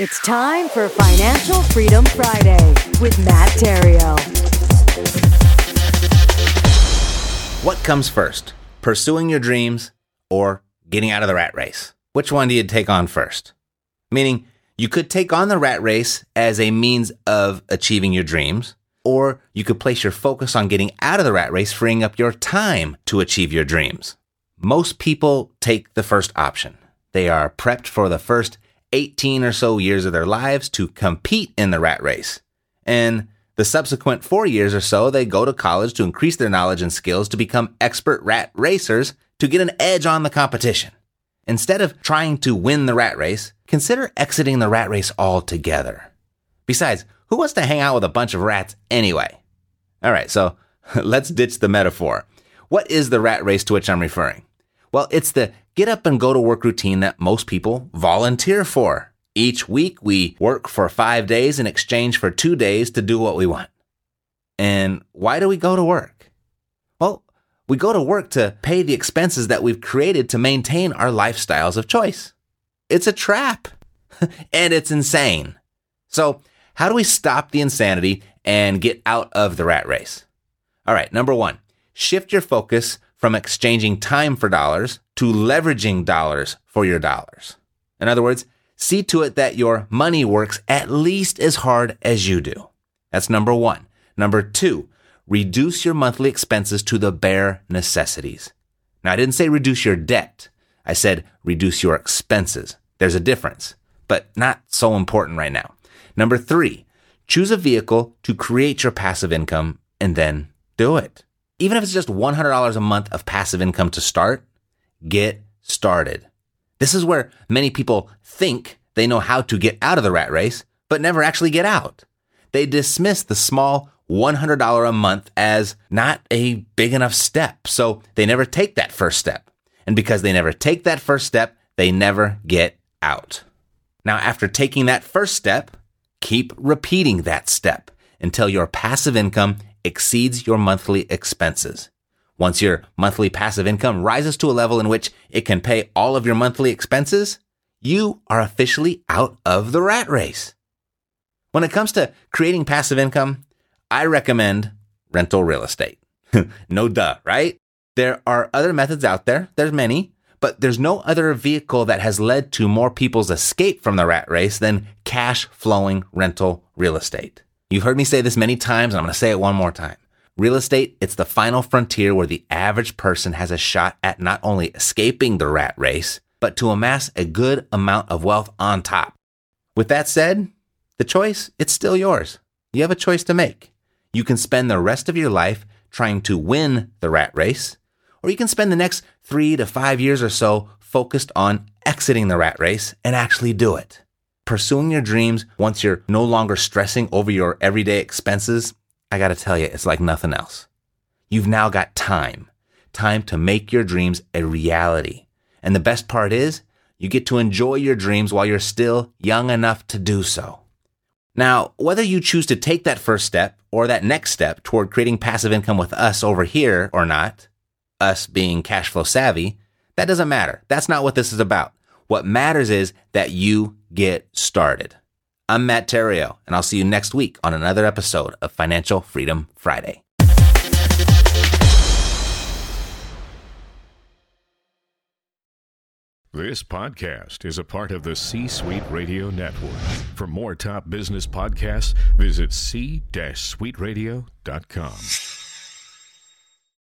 It's time for Financial Freedom Friday with Matt Theriault. What comes first, pursuing your dreams or getting out of the rat race? Which one do you take on first? Meaning, you could take on the rat race as a means of achieving your dreams, or you could place your focus on getting out of the rat race, freeing up your time to achieve your dreams. Most people take the first option. They are prepped for the first 18 or so years of their lives to compete in the rat race. And the subsequent four years or so, they go to college to increase their knowledge and skills to become expert rat racers to get an edge on the competition. Instead of trying to win the rat race, consider exiting the rat race altogether. Besides, who wants to hang out with a bunch of rats anyway? All right, so let's ditch the metaphor. What is the rat race to which I'm referring? Well, it's the get up and go to work routine that most people volunteer for. Each week, we work for five days in exchange for two days to do what we want. And why do we go to work? Well, we go to work to pay the expenses that we've created to maintain our lifestyles of choice. It's a trap and it's insane. So, how do we stop the insanity and get out of the rat race? All right, number one, shift your focus from exchanging time for dollars to leveraging dollars for your dollars. In other words, see to it that your money works at least as hard as you do. That's number one. Number two, reduce your monthly expenses to the bare necessities. Now, I didn't say reduce your debt. I said reduce your expenses. There's a difference, but not so important right now. Number three, choose a vehicle to create your passive income and then do it. Even if it's just $100 a month of passive income to start, get started. This is where many people think they know how to get out of the rat race, but never actually get out. They dismiss the small $100 a month as not a big enough step. So they never take that first step. And because they never take that first step, they never get out. Now, after taking that first step, keep repeating that step until your passive income exceeds your monthly expenses. Once your monthly passive income rises to a level in which it can pay all of your monthly expenses, you are officially out of the rat race. When it comes to creating passive income, I recommend rental real estate. no duh, right? There are other methods out there. There's many, but there's no other vehicle that has led to more people's escape from the rat race than cash flowing rental real estate. You've heard me say this many times, and I'm going to say it one more time. Real estate, it's the final frontier where the average person has a shot at not only escaping the rat race, but to amass a good amount of wealth on top. With that said, the choice, it's still yours. You have a choice to make. You can spend the rest of your life trying to win the rat race, or you can spend the next three to five years or so focused on exiting the rat race and actually do it pursuing your dreams once you're no longer stressing over your everyday expenses, I gotta tell you, it's like nothing else. You've now got time, time to make your dreams a reality. And the best part is, you get to enjoy your dreams while you're still young enough to do so. Now, whether you choose to take that first step or that next step toward creating passive income with us over here or not, us being cash flow savvy, that doesn't matter. That's not what this is about. What matters is that you get started. I'm Matt Theriault, and I'll see you next week on another episode of Financial Freedom Friday. This podcast is a part of the C Suite Radio Network. For more top business podcasts, visit c-suiteradio.com.